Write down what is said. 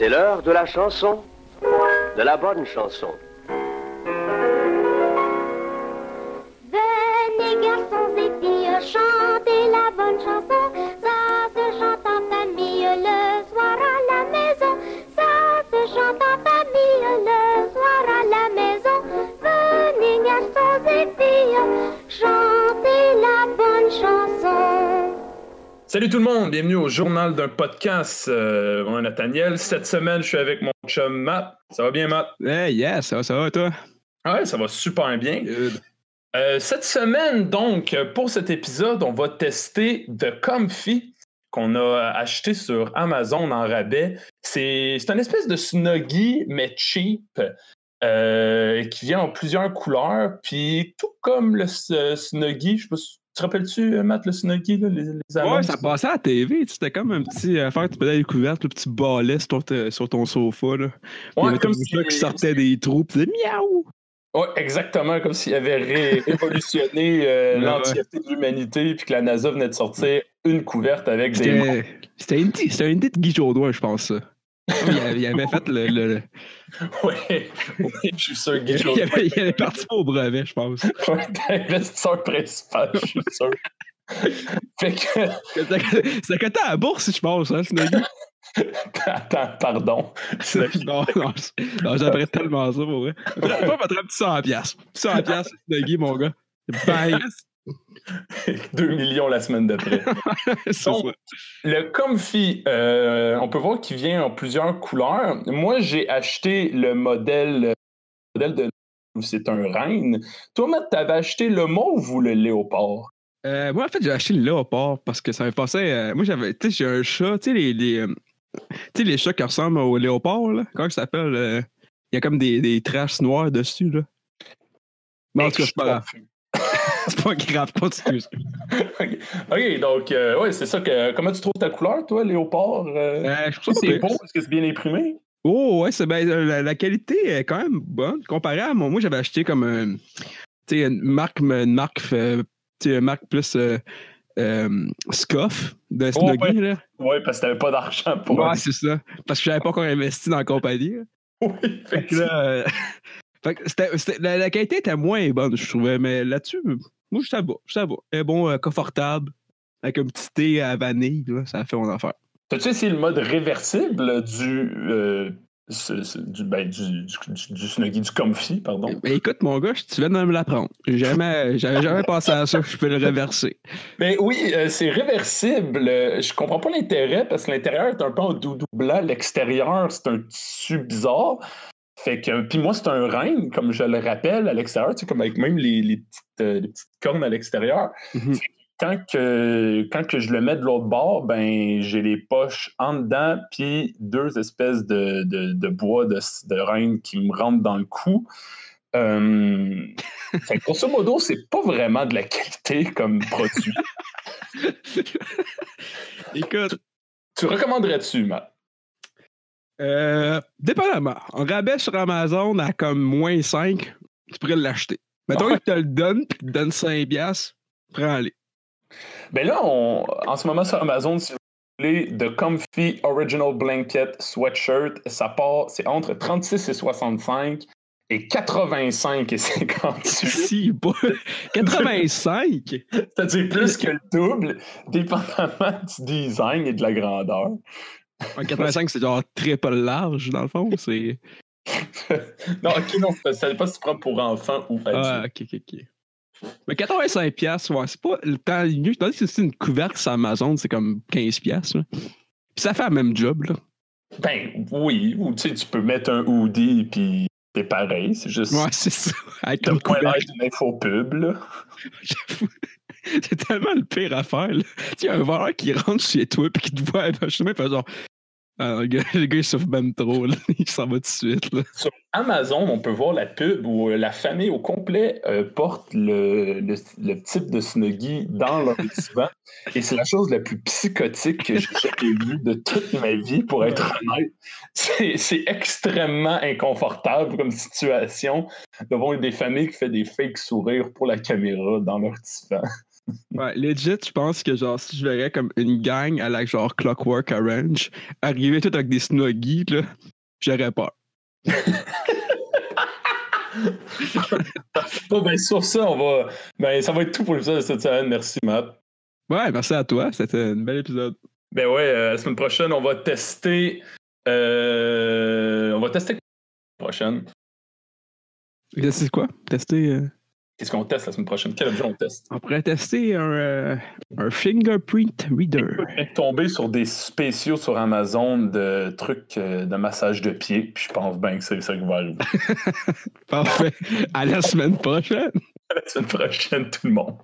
C'est l'heure de la chanson, de la bonne chanson. Venez garçons et filles, chantez la bonne chanson. Ça se chante en famille le soir à la maison. Ça se chante en famille le soir à la maison. Venez garçons et filles, chantez Salut tout le monde, bienvenue au journal d'un podcast. Euh, moi, Nathaniel. Cette semaine, je suis avec mon chum Matt. Ça va bien, Matt? Hey, yes, ça va, ça va, toi? Ouais, ça va super bien. Euh, cette semaine, donc, pour cet épisode, on va tester The Comfy qu'on a acheté sur Amazon en rabais. C'est c'est une espèce de Snuggie, mais cheap, euh, qui vient en plusieurs couleurs. Puis, tout comme le S- Snuggie, je sais pas si te rappelles-tu, Matt, le là, les, les Ouais, annonces? ça passait à la TV. C'était comme un petit affaire, tu peux aller découverte, le petit balai sur ton, te- sur ton sofa. Là. Puis il y Ouais, avait comme si- ça qui sortait des trous, puis miaou! Ouais, exactement, comme s'il avait ré- révolutionné euh, Ouais, l'entièreté de l'humanité, puis que la NASA venait de sortir une couverte avec des c'était une idée de Guy Jodoin, je pense. ça. Il avait, il avait fait le. le- ouais, je suis sûr, Guy il, avait, il avait participé au brevet, je pense. Ouais, l'investisseur principal, je suis sûr. fait que, c'était coté à la bourse, je pense, hein, Snuggie? attends, pardon. C'est- non, non, non, j'aimerais tellement ça pour vrai. Pas un petit 100$. piastres. 100$, piastres, Snuggie, mon gars. Bang! 2 millions la semaine d'après. Donc. Le Comfy, euh, on peut voir qu'il vient en plusieurs couleurs. Moi, j'ai acheté le modèle, le modèle de c'est un reine. Toi, Matt, t'avais acheté le mauve ou le léopard? Euh, moi, en fait, j'ai acheté le léopard parce que ça me passait. euh, moi, j'avais. Tu sais, j'ai un chat, tu sais, les. les chats qui ressemblent au léopard, là. Comment ça s'appelle? Il y a comme des, des traces noires dessus, là. Bon, en tout cas, c'est pas. C'est pas grave, continue. OK, Ok, donc, euh, ouais, c'est ça que. Comment tu trouves ta couleur, toi, léopard? euh? Euh, je trouve ça c'est pas beau, est-ce que c'est bien imprimé? Oh, ouais, c'est ben, euh, la, la qualité est quand même bonne. Comparé à moi, moi j'avais acheté comme un. Tu sais, une marque, une marque, une marque plus. Scoff de ouais. là. Ouais, parce que t'avais pas d'argent pour Ouais, c'est ça. Parce que j'avais pas encore investi dans la compagnie. là. Oui, Fait que là, fait que c'était- c'était- la, la qualité était moins bonne, je trouvais, mais là-dessus, moi, ça va, ça va. Un bon, euh, confortable, avec un petit thé à vanille, là, ça fait mon affaire. T'as-tu essayé le mode réversible du. euh, ce- ce- du, ben, du, du, du, du Snuggie, du Comfy, pardon? Mais écoute, mon gars, tu viens de me l'apprendre. Jamais, j'avais jamais pensé à ça, je peux le reverser. Mais oui, euh, c'est réversible. Je comprends pas l'intérêt parce que l'intérieur est un peu en doudou blanc, l'extérieur, c'est un tissu bizarre. Fait que, puis moi, c'est un rein, comme je le rappelle, à l'extérieur, tu sais, comme avec même les, les petites, euh, les petites cornes à l'extérieur. Mhm. Quand que, quand que je le mets de l'autre bord, ben j'ai les poches en dedans, puis deux espèces de, de, de bois de, de reine qui me rentrent dans le cou. Euh, fait grosso modo, c'est pas vraiment de la qualité comme produit. Écoute, Tu recommanderais-tu, Matt? Euh, dépendamment, en rabais sur Amazon à comme moins 5, tu pourrais l'acheter. Mettons Ouais. qu'il te le donne, puis te donne 5 piastres, prends-les. Ben là, on, en ce moment sur Amazon, si vous voulez, The Comfy Original Blanket Sweatshirt, ça part, c'est entre 36 et 65 et 85 et 58. Si, pas 85! C'est-à-dire plus que le double, dépendamment du design et de la grandeur. En 85, c'est genre triple large, dans le fond. C'est. non, ok, non, ça dépend si tu prends pour enfant ou Ah, adulte. ok, ok, ok. Mais 85$, piastres, ouais, c'est pas le temps mieux. Tandis que c'est une couvercle sur Amazon, c'est comme 15$. piastres, là. Puis ça fait le même job, là. Ben oui, ou tu sais, tu peux mettre un hoodie puis c'est pareil, c'est juste. Ouais, c'est ça. Avec l'air d'une là. j'avoue. C'est tellement le pire affaire, là. Tu sais, un voleur qui rentre chez toi et qui te voit à un chemin, fait genre. Ah, le gars, le gars, il souffre même trop, là. Il s'en va tout de suite, là. Sur Amazon, on peut voir la pub où euh, la famille au complet euh, porte le, le- le type de Snuggie dans leur divan. Et c'est la chose la plus psychotique que j'ai jamais vue de toute ma vie, pour être honnête. C'est c'est extrêmement inconfortable comme situation de voir des familles qui font des fake sourires pour la caméra dans leur divan. Ouais, legit, je pense que genre, si je verrais comme une gang à la genre Clockwork Orange arriver tout avec des snuggies, là, j'aurais peur. Bon, ben, sur ça, on va. Ben, ça va être tout pour l'épisode de cette semaine. Merci, Matt. Ouais, merci à toi. C'était un bel épisode. Ben ouais, euh, la semaine prochaine, on va tester. euh, on va tester la prochaine? C'est quoi? Tester. euh, Qu'est-ce qu'on teste la semaine prochaine? Quel objet on teste? On pourrait tester un, euh, un fingerprint reader. Je viens de tomber sur des spéciaux sur Amazon de trucs euh, de massage de pied, puis je pense bien que c'est ça qui va arriver. Parfait. À la semaine prochaine. la semaine prochaine, tout le monde.